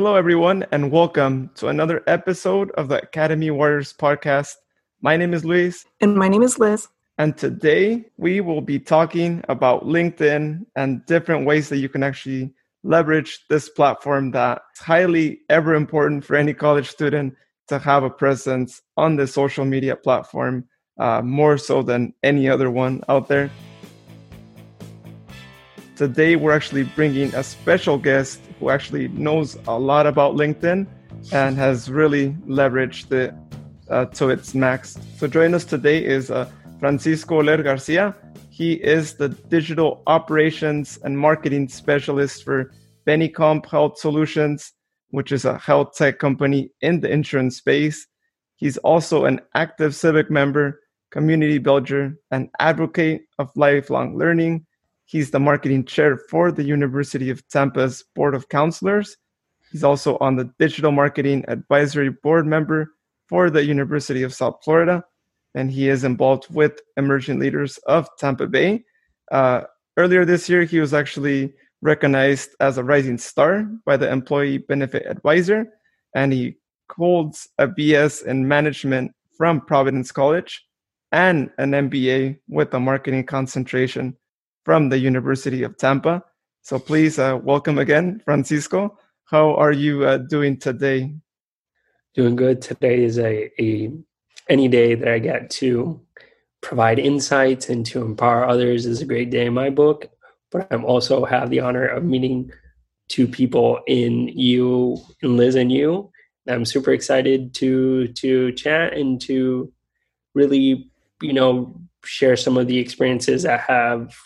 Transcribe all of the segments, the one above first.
Hello, everyone, and welcome to another episode of the Academy Warriors podcast. My name is Luis. And my name is Liz. And today we will be talking about LinkedIn and different ways that you can actually leverage this platform that's highly ever important for any college student to have a presence on the social media platform, uh, more so than any other one out there. Today, we're actually bringing a special guest who actually knows a lot about LinkedIn and has really leveraged it uh, to its max. So, joining us today is uh, Francisco Ler Garcia. He is the digital operations and marketing specialist for Bennicomp Health Solutions, which is a health tech company in the insurance space. He's also an active civic member, community builder, and advocate of lifelong learning. He's the marketing chair for the University of Tampa's Board of Counselors. He's also on the digital marketing advisory board member for the University of South Florida and he is involved with emerging leaders of Tampa Bay. Uh, earlier this year, he was actually recognized as a rising star by the Employee Benefit Advisor, and he holds a BS in management from Providence College and an MBA with a marketing concentration from the University of Tampa. So please uh, welcome again, Francisco. How are you uh, doing today? Doing good. Today is a, a any day that I get to provide insights and to empower others is a great day in my book. But I'm also have the honor of meeting two people in you, in Liz and you. I'm super excited to to chat and to really, you know, share some of the experiences that have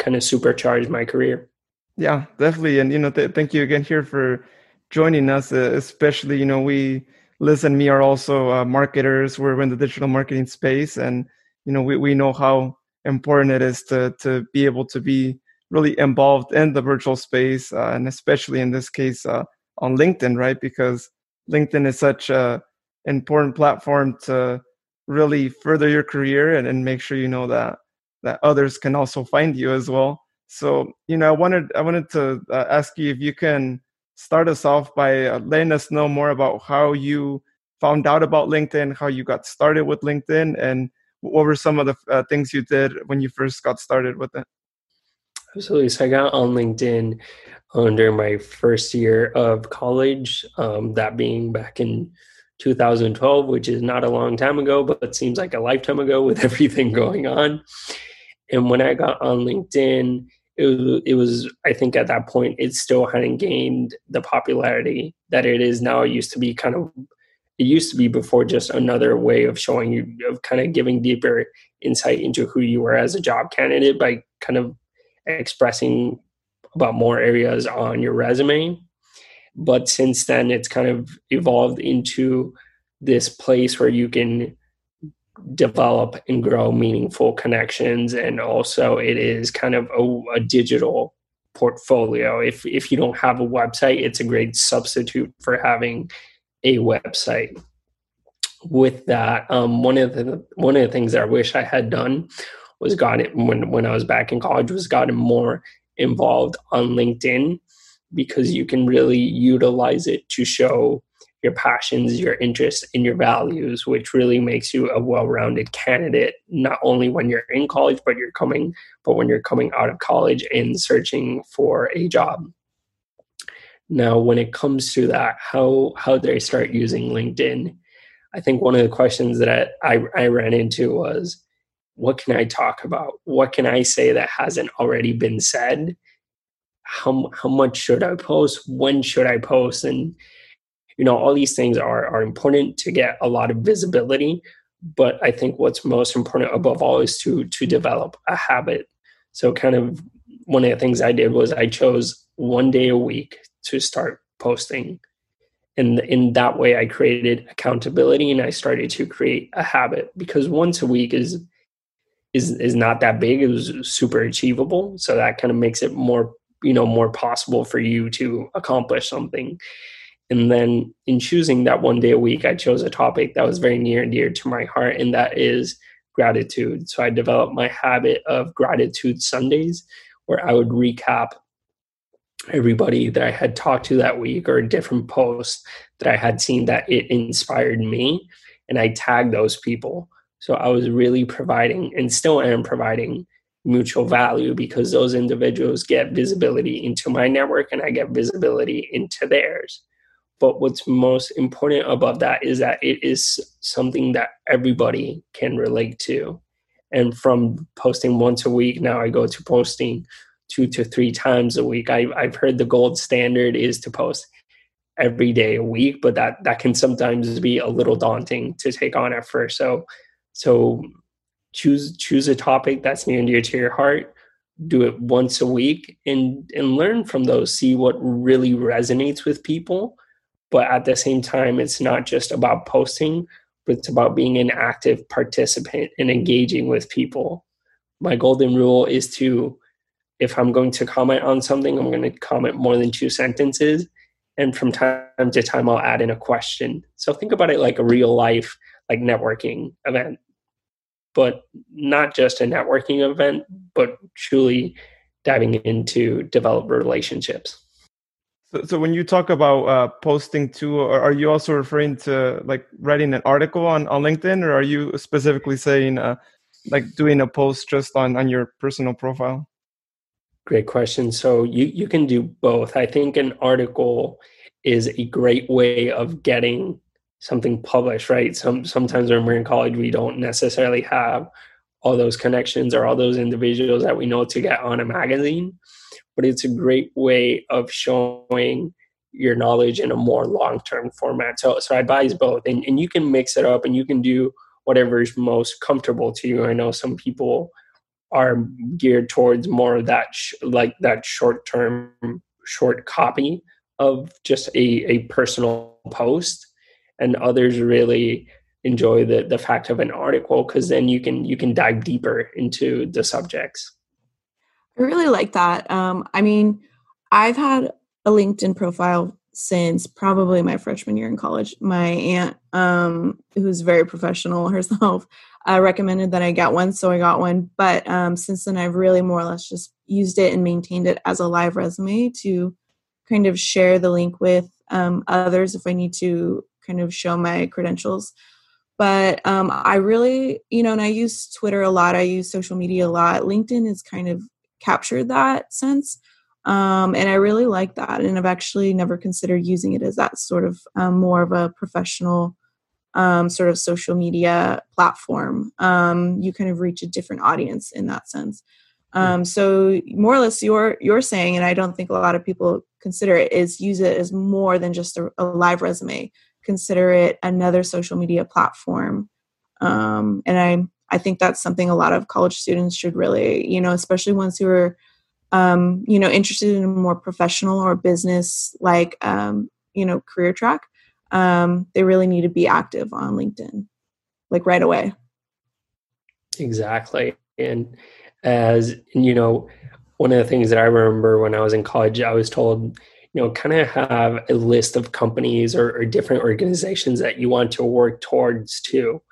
kind of supercharged my career. Yeah, definitely. And you know, th- thank you again here for joining us. Uh, especially, you know, we Liz and me are also uh, marketers. We're in the digital marketing space, and you know we, we know how important it is to to be able to be really involved in the virtual space, uh, and especially in this case uh, on LinkedIn, right? Because LinkedIn is such a important platform to really further your career and, and make sure you know that that others can also find you as well. So you know, I wanted I wanted to uh, ask you if you can start us off by uh, letting us know more about how you found out about LinkedIn, how you got started with LinkedIn, and what were some of the uh, things you did when you first got started with it? Absolutely. So I got on LinkedIn under my first year of college, um, that being back in 2012, which is not a long time ago, but it seems like a lifetime ago with everything going on. And when I got on LinkedIn, it was, it was i think at that point it still hadn't gained the popularity that it is now it used to be kind of it used to be before just another way of showing you of kind of giving deeper insight into who you were as a job candidate by kind of expressing about more areas on your resume but since then it's kind of evolved into this place where you can develop and grow meaningful connections. And also it is kind of a, a, digital portfolio. If if you don't have a website it's a great substitute for having a website. With that um, one of the one of the things that i wish i had done was gotten when when i was back in college was gotten more involved on linkedin because you can really utilize it to show your passions, your interests, and your values, which really makes you a well-rounded candidate, not only when you're in college, but you're coming, but when you're coming out of college and searching for a job. Now, when it comes to that, how how did I start using LinkedIn? I think one of the questions that I, I, I ran into was, what can I talk about? What can I say that hasn't already been said? How how much should I post? When should I post? And you know all these things are are important to get a lot of visibility but i think what's most important above all is to to develop a habit so kind of one of the things i did was i chose one day a week to start posting and in that way i created accountability and i started to create a habit because once a week is is is not that big it was super achievable so that kind of makes it more you know more possible for you to accomplish something and then in choosing that one day a week, I chose a topic that was very near and dear to my heart, and that is gratitude. So I developed my habit of gratitude Sundays, where I would recap everybody that I had talked to that week or a different post that I had seen that it inspired me. And I tagged those people. So I was really providing and still am providing mutual value because those individuals get visibility into my network and I get visibility into theirs. But what's most important about that is that it is something that everybody can relate to. And from posting once a week, now I go to posting two to three times a week. I, I've heard the gold standard is to post every day a week, but that that can sometimes be a little daunting to take on at first. So so choose choose a topic that's near and dear to your heart do it once a week and and learn from those see what really resonates with people. But at the same time it's not just about posting but it's about being an active participant and engaging with people. My golden rule is to if i'm going to comment on something i'm going to comment more than two sentences and from time to time i'll add in a question. So think about it like a real life like networking event but not just a networking event, but truly diving into developer relationships. So, so when you talk about uh, posting too, are you also referring to like writing an article on, on LinkedIn, or are you specifically saying uh, like doing a post just on, on your personal profile? Great question. So you, you can do both. I think an article is a great way of getting something published, right? Some sometimes when we're in college, we don't necessarily have all those connections or all those individuals that we know to get on a magazine. But it's a great way of showing your knowledge in a more long-term format. So so I advise both. And and you can mix it up and you can do whatever is most comfortable to you. I know some people are geared towards more of that sh- like that short-term short copy of just a, a personal post and others really enjoy the the fact of an article because then you can you can dive deeper into the subjects. I really like that. Um, i mean i've had a linkedin profile since probably my freshman year in college. My aunt um, who's very professional herself uh, recommended that i get one so i got one. But um, since then i've really more or less just used it and maintained it as a live resume to kind of share the link with um, others if i need to kind of show my credentials. But um, I really, you know, and I use Twitter a lot. I use social media a lot. LinkedIn has kind of captured that sense. Um, and I really like that. And I've actually never considered using it as that sort of um, more of a professional um, sort of social media platform. Um, you kind of reach a different audience in that sense. Um, so more or less, you're you're saying, and I don't think a lot of people consider it, is use it as more than just a, a live resume consider it another social media platform. Um, and I I think that's something a lot of college students should really, you know, especially ones who are, um, you know, interested in a more professional or business like, um, you know, career track. Um, they really need to be active on LinkedIn, like right away. Exactly, and as you know, one of the things that I remember when I was in college, I was told you know kind of have a list of companies or, or, different organizations that you want to work towards too.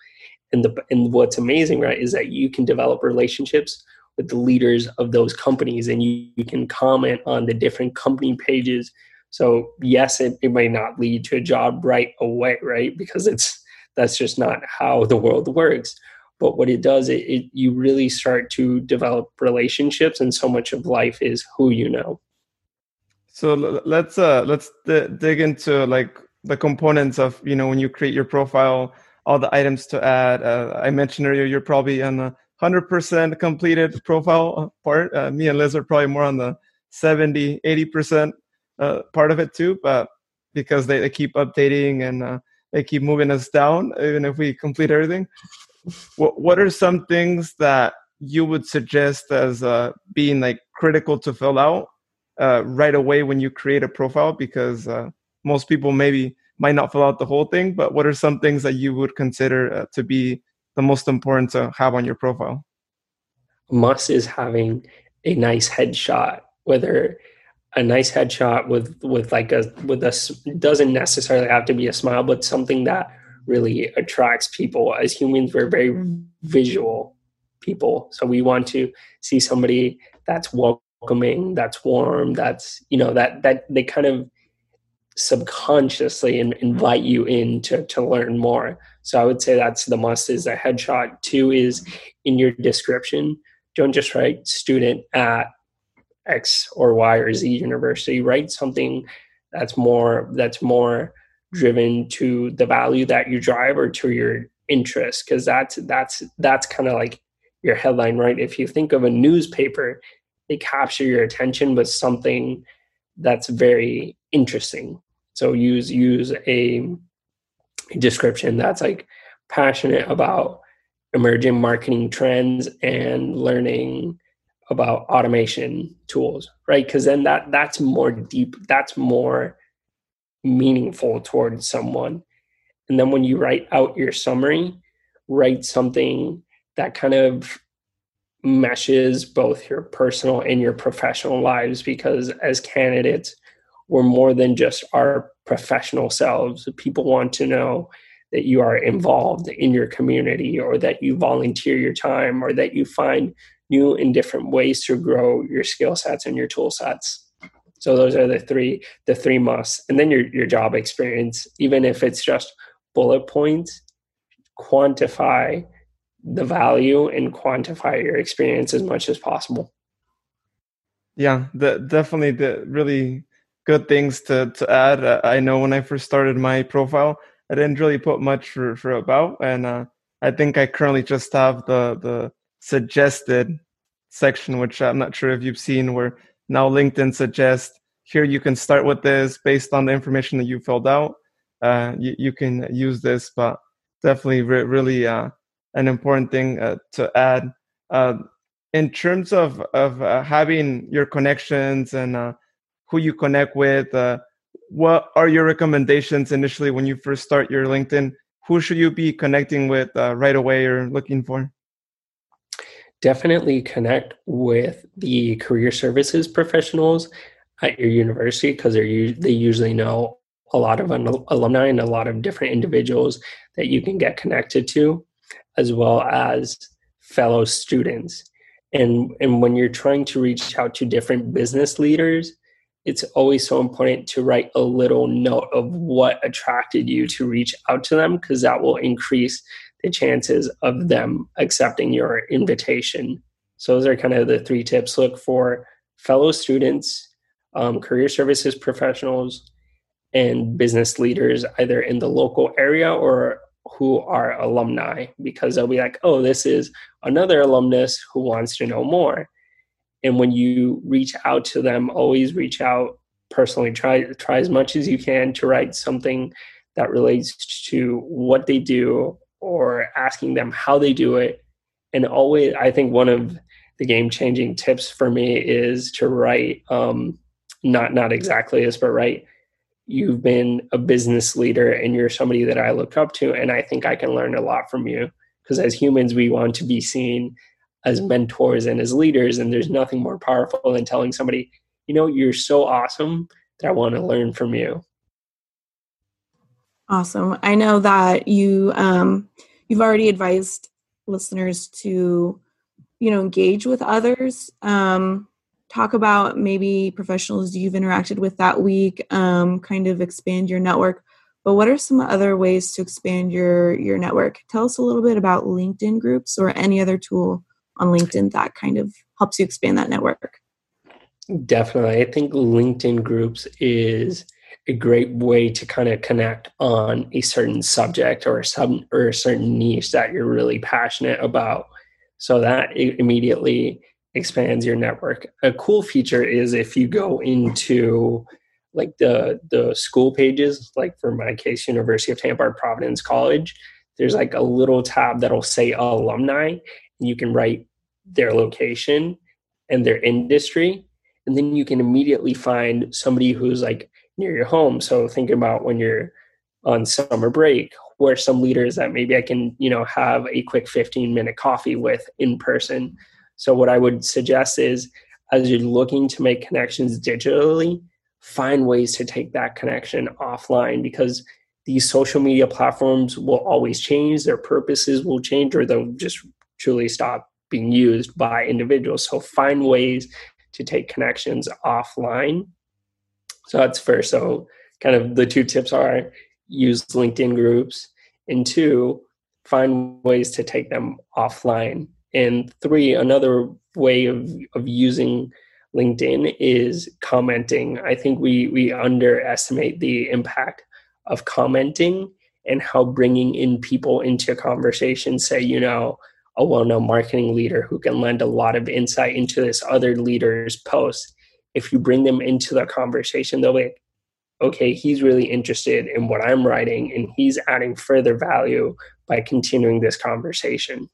And the and what's amazing right is that you can develop relationships with the leaders of those companies and you, you can comment on the different company pages. So yes it, it may not lead to a job right away right because it's that's just not how the world works. But what it does it, it you really start to develop relationships and so much of life is who you know so let's uh let's d- dig into like the components of you know when you create your profile, all the items to add. Uh, I mentioned earlier you're probably on the hundred percent completed profile part. Uh, me and Liz are probably more on the 70, 80 percent uh, part of it too, but because they, they keep updating and uh, they keep moving us down, even if we complete everything. What what are some things that you would suggest as uh, being like critical to fill out uh, right away when you create a profile because uh, most people maybe might not fill out the whole thing but what are some things that you would consider uh, to be the most important to have on your profile? Must is having a nice headshot whether a nice headshot with with like a with a doesn't necessarily have to be a smile but something that really attracts people. As humans we're very visual people so we want to see somebody that's well welcoming, that's warm, that's you know that that they kind of subconsciously invite you in to, to learn more. So I would say that's the must is a headshot. Two is in your description. Don't just write student at X or Y or Z university. Write something that's more that's more driven to the value that you drive or to your interest because that's that's that's kind of like your headline right if you think of a newspaper they capture your attention with something that's very interesting. So use use a description that's like passionate about emerging marketing trends and learning about automation tools right? Because then that that's more deep that's more meaningful towards someone. And then when you write out your summary write something that kind of meshes both your personal and your professional lives because as candidates we're more than just our professional selves. People want to know that you are involved in your community or that you volunteer your time or that you find new and different ways to grow your skill sets and your tool sets. So those are the three the three musts. And then your your job experience even if it's just bullet points quantify the value and quantify your experience as much as possible. Yeah, the, definitely the really good things to, to add. Uh, I know when I first started my profile, I didn't really put much for, for about, and uh, I think I currently just have the the suggested section, which I'm not sure if you've seen, where now LinkedIn suggests here you can start with this based on the information that you filled out. Uh, you, you can use this, but definitely re- really uh, an important thing uh, to add. Uh, in terms of of uh, having your connections and uh, who you connect with, uh, what are your recommendations initially when you first start your LinkedIn? Who should you be connecting with uh, right away or looking for? Definitely connect with the career services professionals at your university because they they usually know a lot of alumni and a lot of different individuals that you can get connected to as well as fellow students. And, and when you're trying to reach out to different business leaders, it's always so important to write a little note of what attracted you to reach out to them because that will increase the chances of them accepting your invitation. So, those are kind of the three tips look for fellow students, um, career services professionals, and business leaders either in the local area or who are alumni because they'll be like, oh, this is another alumnus who wants to know more. And when you reach out to them, always reach out personally. Try try as much as you can to write something that relates to what they do or asking them how they do it. And always, I think one of the game changing tips for me is to write um, not not exactly this, but write you've been a business leader and you're somebody that I look up to. And I think I can learn a lot from you because as humans, we want to be seen as mentors and as leaders. And there's nothing more powerful than telling somebody, you know, you're so awesome that I want to learn from you. Awesome. I know that you um, you've already advised listeners to, you know, engage with others. Um, talk about maybe professionals you've interacted with that week, um, kind of expand your network. But what are some other ways to expand your your network? Tell us a little bit about LinkedIn groups or any other tool on LinkedIn that kind of helps you expand that network. Definitely. I think LinkedIn groups is a great way to kind of connect on a certain subject or some or a certain niche that you're really passionate about. So that immediately expands your network. A cool feature is if you go into like the the school pages, like for my case, University of Tampa or Providence College, there's like a little tab that'll say alumni, and you can write their location and their industry, and then you can immediately find somebody who's like near your home. So think about when you're on summer break, where some leaders that maybe I can, you know, have a quick 15 minute coffee with in person so, what I would suggest is as you're looking to make connections digitally, find ways to take that connection offline because these social media platforms will always change, their purposes will change, or they'll just truly stop being used by individuals. So, find ways to take connections offline. So that's first. So kind of the two tips are use LinkedIn groups, and two, find ways to take them offline. And three, another way of, of using LinkedIn is commenting. I think we we underestimate the impact of commenting and how bringing in people into a conversation, say, you know, a well-known marketing leader who can lend a lot of insight into this other leader's post. If you bring them into the conversation, they'll be okay, he's really interested in what I'm writing and he's adding further value by continuing this conversation.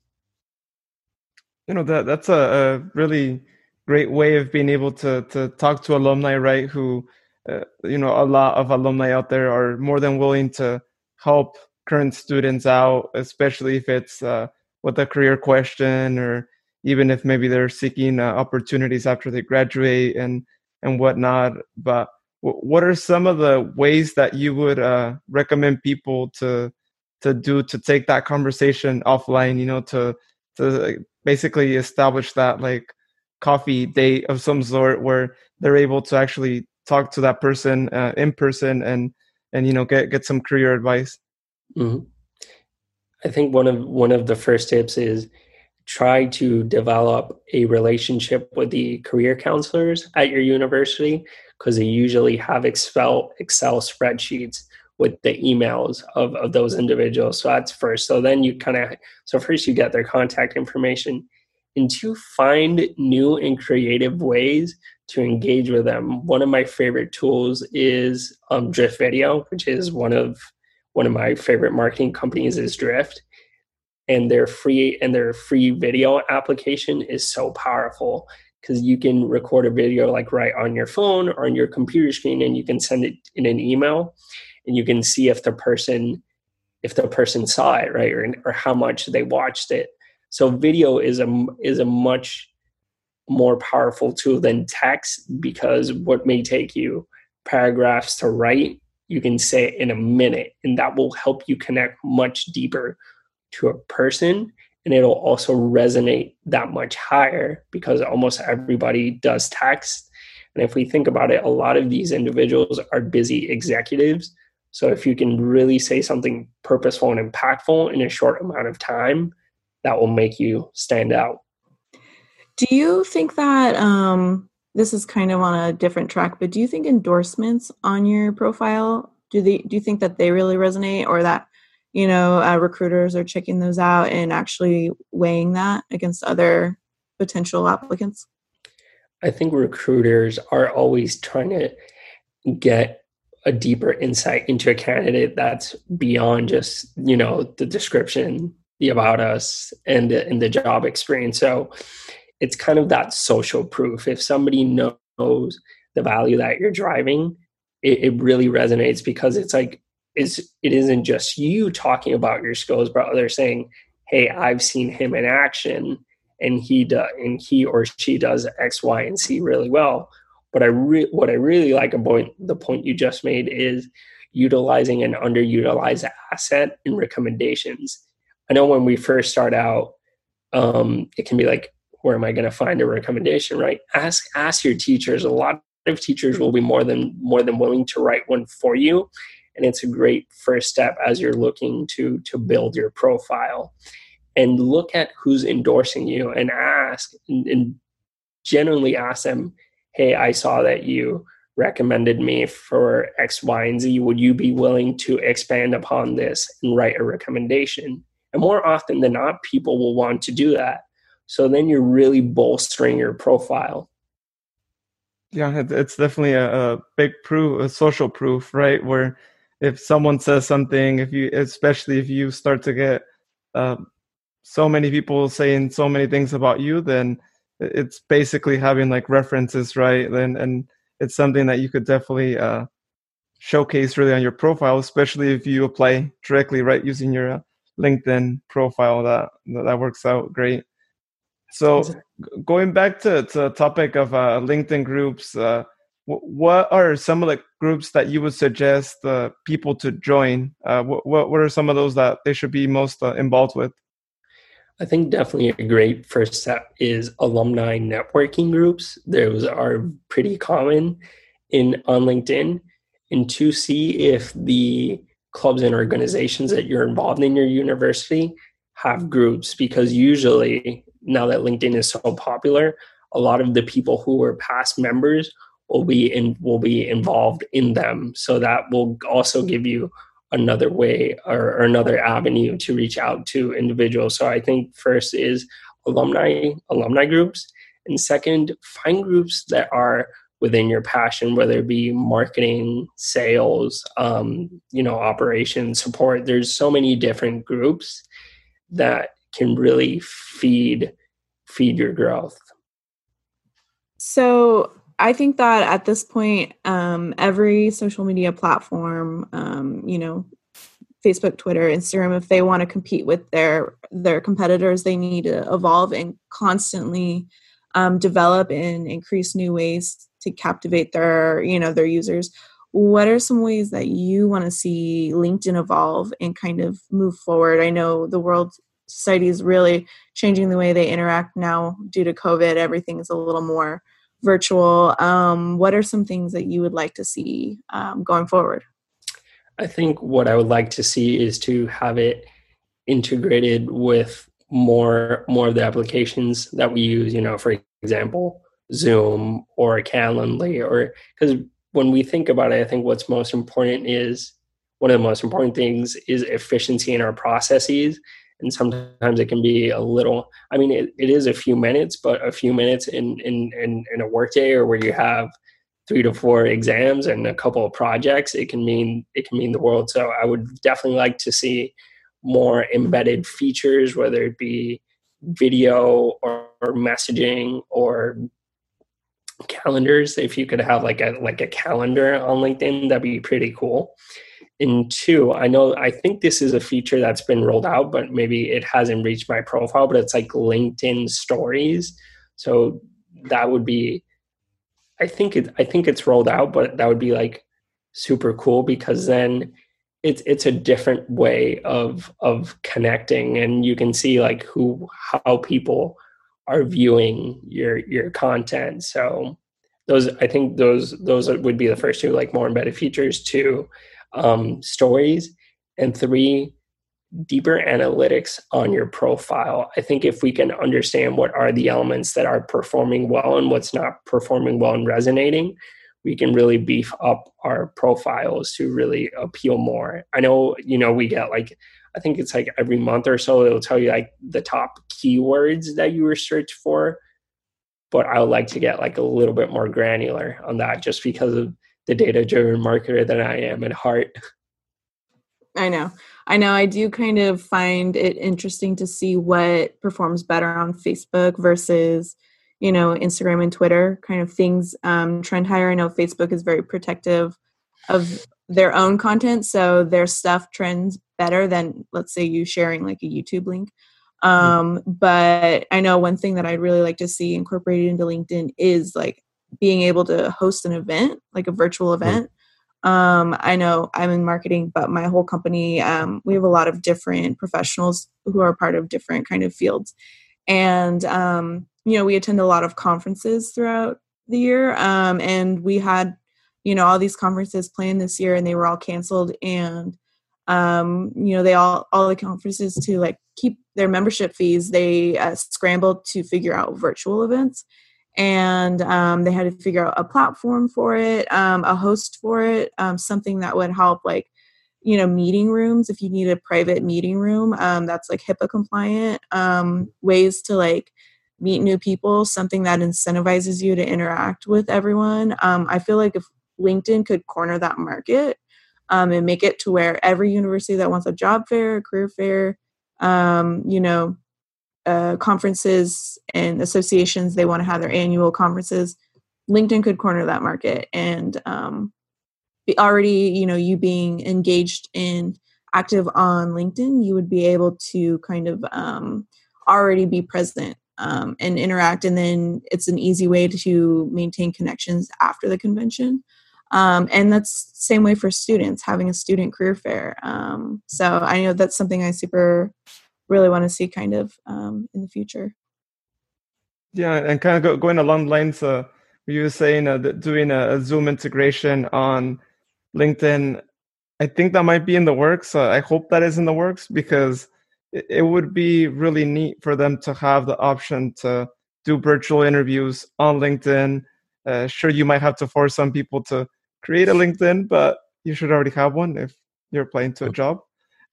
You know, that that's a, a really great way of being able to to talk to alumni, right? Who, uh, you know, a lot of alumni out there are more than willing to help current students out, especially if it's uh, with a career question or even if maybe they're seeking uh, opportunities after they graduate and and whatnot. But what are some of the ways that you would uh, recommend people to to do to take that conversation offline you know to to basically establish that like coffee date of some sort where they're able to actually talk to that person uh, in person and and you know get get some career advice mm-hmm. i think one of one of the first tips is try to develop a relationship with the career counselors at your university because they usually have Excel Excel spreadsheets with the emails of, of those individuals. So that's first. So then you kind of so first you get their contact information and to find new and creative ways to engage with them. One of my favorite tools is um, Drift Video, which is one of one of my favorite marketing companies is Drift. And their free and their free video application is so powerful because you can record a video like right on your phone or on your computer screen and you can send it in an email and you can see if the person if the person saw it right or, or how much they watched it so video is a is a much more powerful tool than text because what may take you paragraphs to write you can say it in a minute and that will help you connect much deeper to a person and it'll also resonate that much higher because almost everybody does text. And if we think about it, a lot of these individuals are busy executives. So if you can really say something purposeful and impactful in a short amount of time, that will make you stand out. Do you think that um, this is kind of on a different track, but do you think endorsements on your profile do they do you think that they really resonate or that you know uh, recruiters are checking those out and actually weighing that against other potential applicants i think recruiters are always trying to get a deeper insight into a candidate that's beyond just you know the description the about us and the, and the job experience so it's kind of that social proof if somebody knows the value that you're driving it, it really resonates because it's like it's, it isn't just you talking about your skills, but others saying, "Hey, I've seen him in action, and he does, and he or she does X, Y, and Z really well." But I re- what I really like about the point you just made is utilizing an underutilized asset in recommendations. I know when we first start out, um, it can be like, where am I going to find a recommendation? Right? Ask ask your teachers. A lot of teachers will be more than more than willing to write one for you and it's a great first step as you're looking to to build your profile and look at who's endorsing you and ask and, and genuinely ask them hey i saw that you recommended me for x y and z. Would you be willing to expand upon this and write a recommendation? And more often than not people will want to do that. So then you're really bolstering your profile. Yeah it's definitely a, a big proof a social proof right? Where if someone says something, if you, especially if you start to get uh, so many people saying so many things about you, then it's basically having like references, right? And and it's something that you could definitely uh, showcase really on your profile, especially if you apply directly, right, using your uh, LinkedIn profile. That that works out great. So going back to, to the topic of uh, LinkedIn groups, uh, what are some of the groups that you would suggest uh, people to join? Uh, what, what are some of those that they should be most uh, involved with? I think definitely a great first step is alumni networking groups. Those are pretty common in on LinkedIn. And to see if the clubs and organizations that you're involved in your university have groups because usually now that LinkedIn is so popular, a lot of the people who were past members will be in will be involved in them. So that will also give you another way or, or another avenue to reach out to individuals. So I think first is alumni alumni groups, and second, find groups that are within your passion, whether it be marketing, sales, um, you know, operations, support. There's so many different groups that can really feed feed your growth. So I think that at this point, um, every social media platform, um, you know, Facebook, Twitter, Instagram, if they want to compete with their their competitors, they need to evolve and constantly um, develop and increase new ways to captivate their you know their users. What are some ways that you want to see LinkedIn evolve and kind of move forward? I know the world society is really changing the way they interact now due to COVID. Everything is a little more virtual. Um, what are some things that you would like to see um, going forward? I think what I would like to see is to have it integrated with more more of the applications that we use. You know, for example, Zoom or Calendly, or because when we think about it, I think what's most important is one of the most important things is efficiency in our processes and sometimes it can be a little i mean it, it is a few minutes but a few minutes in in in, in a workday or where you have three to four exams and a couple of projects it can mean it can mean the world. So i would definitely like to see more embedded features whether it be video or, or messaging or calendars. If you could have like a like a calendar on linkedin that'd be pretty cool and two, I know I think this is a feature that's been rolled out, but maybe it hasn't reached my profile, but it's like LinkedIn stories. So that would be I think it I think it's rolled out, but that would be like super cool because then it's it's a different way of of connecting and you can see like who how people are viewing your your content. So those I think those those would be the first two like more embedded features too um, stories, and three, deeper analytics on your profile. I think if we can understand what are the elements that are performing well and what's not performing well and resonating, we can really beef up our profiles to really appeal more. I know, you know, we get like, I think it's like every month or so, it'll tell you like the top keywords that you were searched for. But I would like to get like a little bit more granular on that just because of the data driven marketer that I am at heart. I know. I know. I do kind of find it interesting to see what performs better on Facebook versus, you know, Instagram and Twitter kind of things. Um, trend higher. I know Facebook is very protective of their own content. So their stuff trends better than, let's say, you sharing like a YouTube link. Mm-hmm. Um. But I know one thing that I'd really like to see incorporated into LinkedIn is like being able to host an event, like a virtual hmm. event. Mm-hmm. Um, I know I'm in marketing, but my whole company, um, we have a lot of different professionals who are part of different kind of fields. And, um, you know, we attend a lot of conferences throughout the year. Um, and we had, you know, all these conferences planned this year and they were all canceled. And, um, you know, they all, all the conferences to like keep their membership fees, they uh, scrambled to figure out virtual events and um, they had to figure out a platform for it um, a host for it um, something that would help like you know meeting rooms if you need a private meeting room um, that's like hipaa compliant um, ways to like meet new people something that incentivizes you to interact with everyone. Um, i feel like if linkedin could corner that market and make it to where every university that wants a job fair a career fair you know uh, conferences and associations they want to have their annual conferences. Linkedin could corner that market and um, already you know you being engaged and active on linkedin you would be able to kind of um, already be present um, and interact and then it's an easy way to maintain connections after the convention. Um, and that's same way for students having a student career fair um, so i know that's something i super really want to see kind of um, in the future. Yeah, and kind of go, going along the lines, uh, you were saying uh, that doing a, a, Zoom integration on LinkedIn. I think that might be in the works. Uh, I hope that is in the works because it, it would be really neat for them to have the option to do virtual interviews on LinkedIn. Uh, sure, you might have to force some people to create a LinkedIn, but you should already have one if you're applying to a job.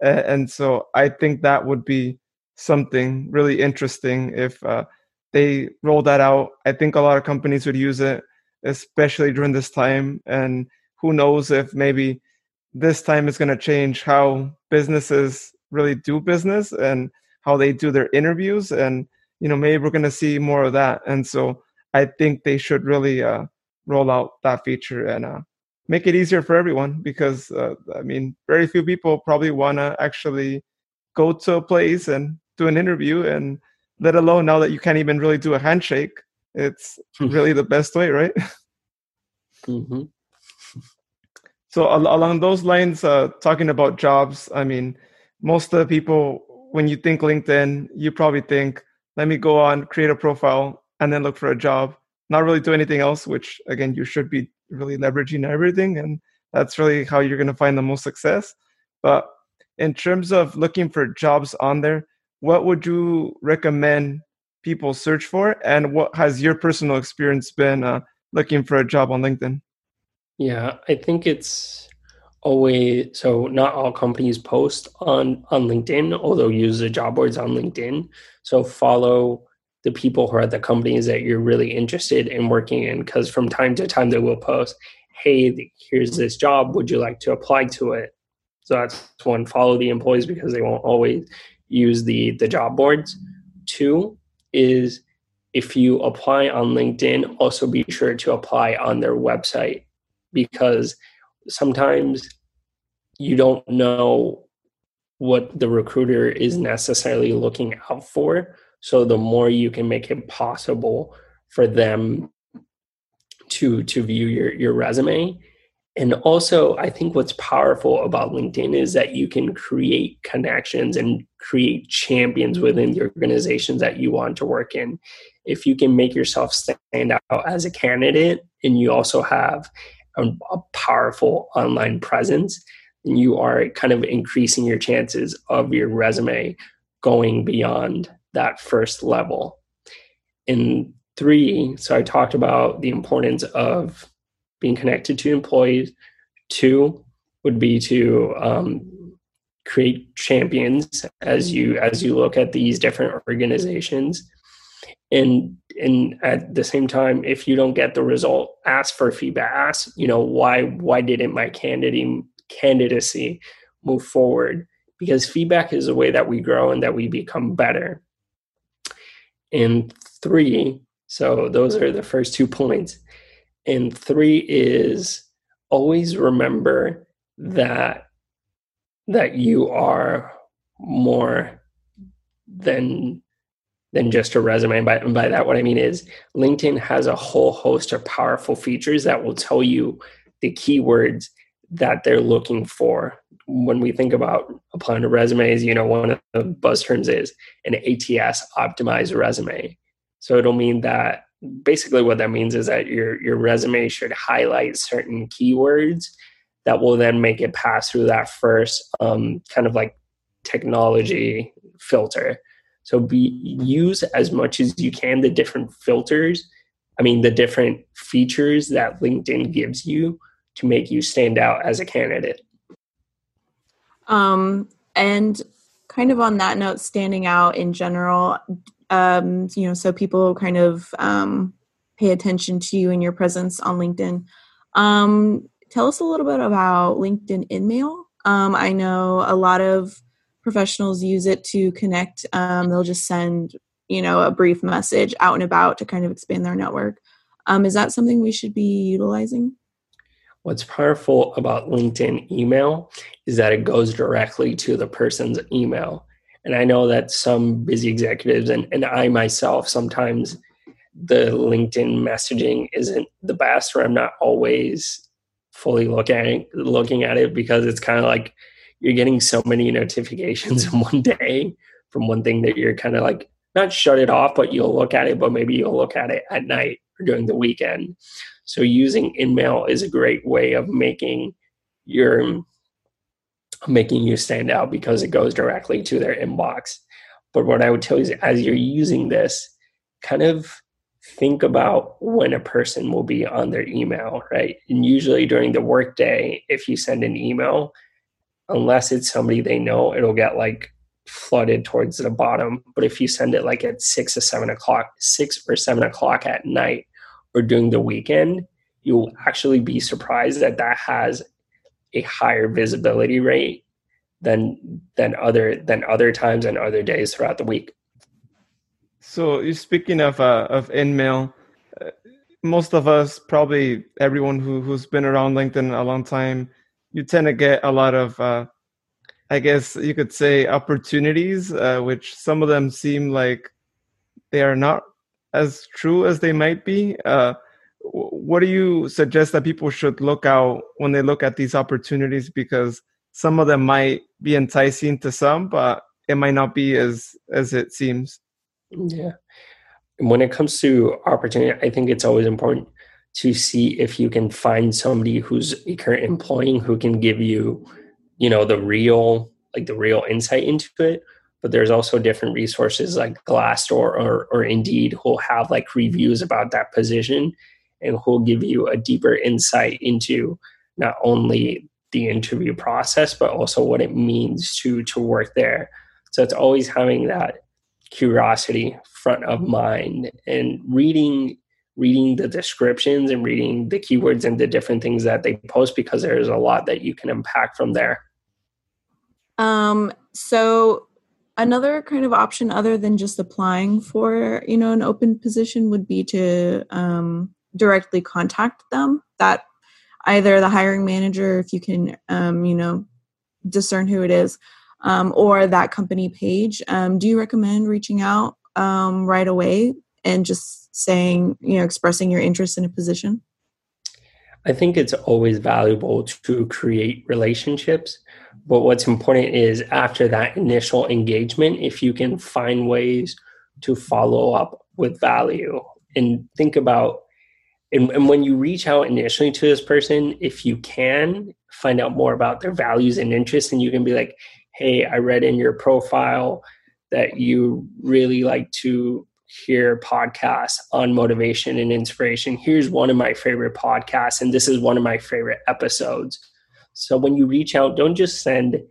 And so I think that would be something really interesting if uh, they roll that out. I think a lot of companies would use it, especially during this time. And who knows if maybe this time is going to change how businesses really do business and how they do their interviews. And, you know, maybe we're going to see more of that. And so I think they should really uh, roll out that feature and uh, make it easier for everyone because, uh, I mean, very few people probably want to actually go to a place and do an interview and let alone now that you can't even really do a handshake it's hmm. really the best way right mm-hmm. so al- along those lines uh, talking about jobs i mean most of the people when you think linkedin you probably think let me go on create a profile and then look for a job not really do anything else which again you should be really leveraging everything and that's really how you're going to find the most success. But in terms of looking for jobs on there what would you recommend people search for and what has your personal experience been uh, looking for a job on linkedin? Yeah i think it's always so not all companies post on on linkedin although use the job boards on linkedin. So follow the people who are at the companies that you're really interested in working in because from time to time they will post hey here's this job would you like to apply to it so that's one follow the employees because they won't always use the the job boards. Two is if you apply on LinkedIn, also be sure to apply on their website because sometimes you don't know what the recruiter is necessarily looking out for. So the more you can make it possible for them to to view your your resume and also, I think what's powerful about LinkedIn is that you can create connections and create champions mm-hmm. within the organizations that you want to work in. If you can make yourself stand out as a candidate and you also have a, a powerful online presence, then you are kind of increasing your chances of your resume going beyond that first level. In three, so I talked about the importance of being connected to employees. Two would be to um, create champions as you as you look at these different organizations and and at the same time if you don't get the result ask for feedback ask you know why why didn't my candidate candidacy move forward because feedback is a way that we grow and that we become better and three so those are the first two points and three is always remember that that you are more than than just a resume. And by, and by that, what I mean is LinkedIn has a whole host of powerful features that will tell you the keywords that they're looking for. When we think about applying to resumes, you know, one of the buzz terms is an ATS optimized resume. So it'll mean that basically what that means is that your your resume should highlight certain keywords that will then make it pass through that first um, kind of like technology filter so be use as much as you can the different filters i mean the different features that linkedin gives you to make you stand out as a candidate um and kind of on that note standing out in general um, you know, so people kind of um, pay attention to you and your presence on LinkedIn. Um, tell us a little bit about LinkedIn InMail. Um, I know a lot of professionals use it to connect. Um, they'll just send, you know, a brief message out and about to kind of expand their network. Um, is that something we should be utilizing? What's powerful about LinkedIn InMail is that it goes directly to the person's email. And I know that some busy executives and, and I myself sometimes the LinkedIn messaging isn't the best or I'm not always fully looking looking at it because it's kind of like you're getting so many notifications in one day from one thing that you're kind of like not shut it off, but you'll look at it, but maybe you'll look at it at night or during the weekend. So using InMail is a great way of making your making you stand out because it goes directly to their inbox. But what I would tell you is as you're using this, kind of think about when a person will be on their email, right? And usually during the workday, if you send an email, unless it's somebody they know, it'll get like flooded towards the bottom. But if you send it like at six or seven o'clock, six or seven o'clock at night or during the weekend, you'll actually be surprised that that has a higher visibility rate than than other than other times and other days throughout the week. So speaking of uh, of InMail. Uh, most of us, probably everyone who who's been around LinkedIn a long time, you tend to get a lot of, uh, I guess you could say, opportunities, uh, which some of them seem like they are not as true as they might be. Uh, what do you suggest that people should look out when they look at these opportunities? Because some of them might be enticing to some, but it might not be as as it seems. Yeah. When it comes to opportunity, I think it's always important to see if you can find somebody who's a current employee who can give you, you know, the real like the real insight into it. But there's also different resources like Glassdoor or, or Indeed who'll have like reviews about that position and who'll give you a deeper insight into not only the interview process, but also what it means to to work there. So it's always having that curiosity front of mind and reading reading the descriptions and reading the keywords and the different things that they post because there's a lot that you can impact from there. Um so another kind of option other than just applying for, you know, an open position would be to um directly contact them. That either the hiring manager if you can um you know discern who it is um, or that company page. Um, do you recommend reaching out um, right away and just saying, you know, expressing your interest in a position? I think it's always valuable to create relationships. But what's important is after that initial engagement, if you can find ways to follow up with value and think about, and, and when you reach out initially to this person, if you can find out more about their values and interests, and you can be like, hey, I read in your profile that you really like to hear podcasts on motivation and inspiration. Here's one of my favorite podcasts, and this is one of my favorite episodes. So when you reach out, don't just send,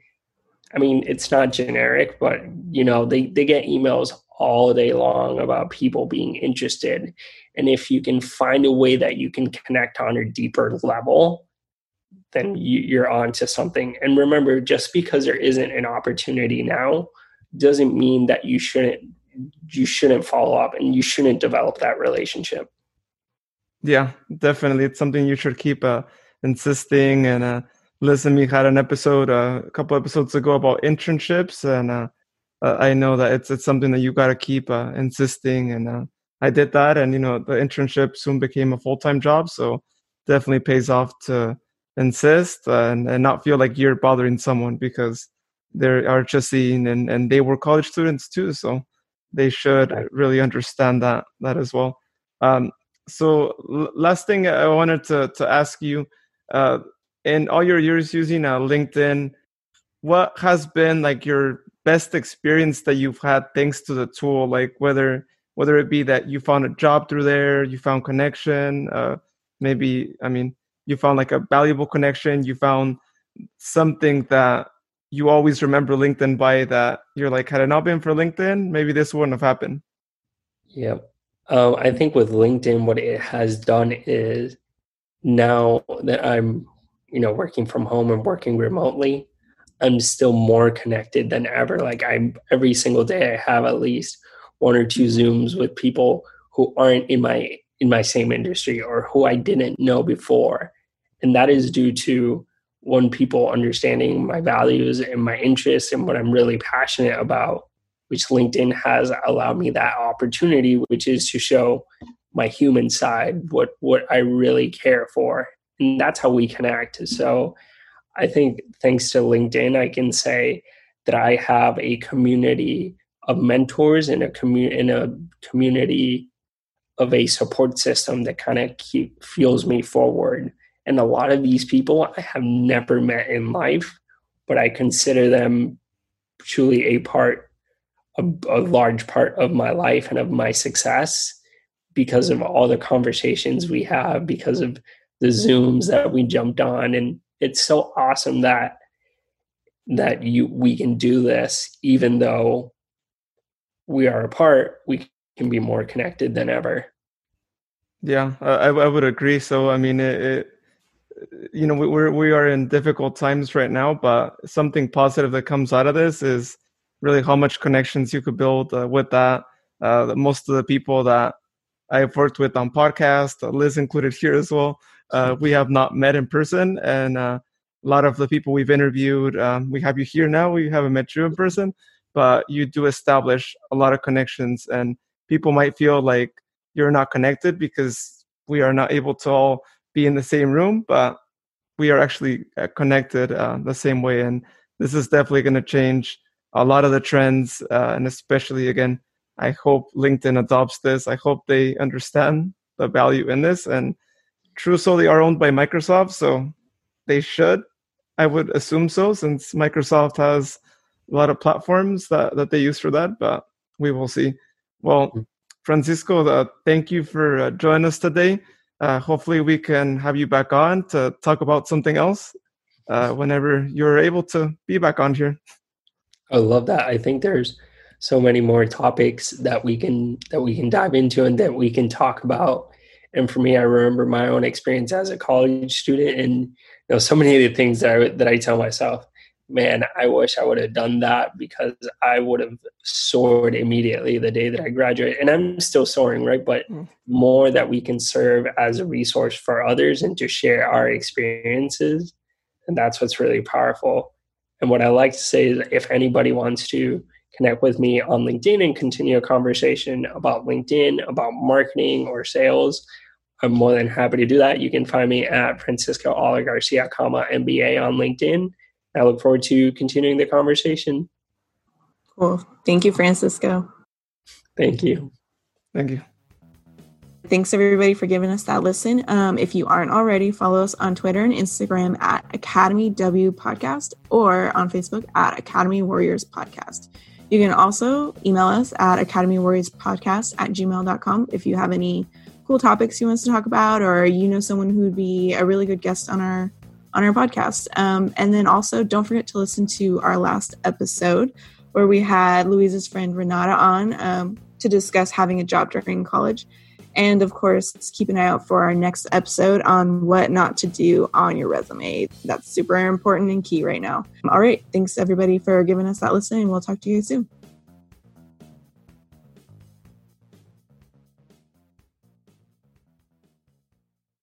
I mean, it's not generic, but you know, they, they get emails all day long about people being interested. And if you can find a way that you can connect on a deeper level, then you, are on to something. And remember, just because there isn't an opportunity now doesn't mean that you shouldn't you shouldn't follow up and you shouldn't develop that relationship. Yeah, definitely. It's something you should keep uh, insisting. And uh, listen, we had an episode uh, a couple episodes ago about internships, and uh, uh, I know that it's it's something that you got to keep uh, insisting. And I did that, and you know, the internship soon became a full time job, so definitely pays off to insist and, and not feel like you're bothering someone because they are just seeing and, and they were college students too so they should really understand that that as well. Um, so l- last thing i wanted to, to ask you uh, in all your years using uh, linkedin what has been like your best experience that you've had thanks to the tool? Like whether whether it be that you found a job through there you found connection uh, maybe i mean you found like a valuable connection you found something that you always remember linkedin by that you're like had it not been for linkedin maybe this wouldn't have happened. Yep. Um, i think with linkedin what it has done is now that i'm you know working from home and working remotely i'm still more connected than ever. Like i'm every single day i have at least one or two zooms with people who aren't in my in my same industry or who i didn't know before. And that is due to one people understanding my values and my interests and what i'm really passionate about which linkedin has allowed me that opportunity which is to show my human side what what i really care for and that's how we connect so i think thanks to linkedin i can say that i have a community of mentors in a commu- in a community of a support system that kind of keep fuels me forward. And a lot of these people I have never met in life, but I consider them truly a part, a, a large part of my life and of my success because of all the conversations we have, because of the Zooms that we jumped on. And it's so awesome that that you we can do this even though we are apart we can be more connected than ever yeah i, I would agree so i mean it, it you know we're we are in difficult times right now but something positive that comes out of this is really how much connections you could build uh, with that. Uh, most of the people that i've worked with on podcast uh, liz included here as well uh, we have not met in person and uh, a lot of the people we've interviewed um, we have you here now we haven't met you in person but you do establish a lot of connections and people might feel like you're not connected because we are not able to all be in the same room but we are actually uh, connected uh, the same way and this is definitely going to change a lot of the trends uh, and especially again i hope linkedin adopts this i hope they understand the value in this and trueso they are owned by microsoft so they should i would assume so since microsoft has a lot of platforms that, that they use for that, but we will see. Well, mm-hmm. Francisco, uh, thank you for uh, joining us today. Uh, hopefully, we can have you back on to talk about something else uh, whenever you're able to be back on here. I love that. I think there's so many more topics that we can that we can dive into and that we can talk about. And for me, I remember my own experience as a college student, and you know, so many of the things that I, that I tell myself man, I wish I would have done that because I would have soared immediately the day that I graduate. And I'm still soaring, right? But mm. more that we can serve as a resource for others and to share our experiences. And that's what's really powerful. And what I like to say is if anybody wants to connect with me on LinkedIn and continue a conversation about LinkedIn, about marketing or sales, I'm more than happy to do that. You can find me at Francisco Garcia, comma MBA on LinkedIn I look forward to continuing the conversation. Cool. Thank you, Francisco. Thank you. Thank you. Thanks everybody for giving us that listen. Um, if you aren't already, follow us on Twitter and Instagram at Academy W Podcast or on Facebook at Academy Warriors Podcast. You can also email us at Academy Warriors Podcast at gmail.com if you have any cool topics you want us to talk about or you know someone who would be a really good guest on our on our podcast. Um, and then also, don't forget to listen to our last episode where we had Louise's friend Renata on um, to discuss having a job during college. And of course, keep an eye out for our next episode on what not to do on your resume. That's super important and key right now. All right. Thanks everybody for giving us that listen, and we'll talk to you soon.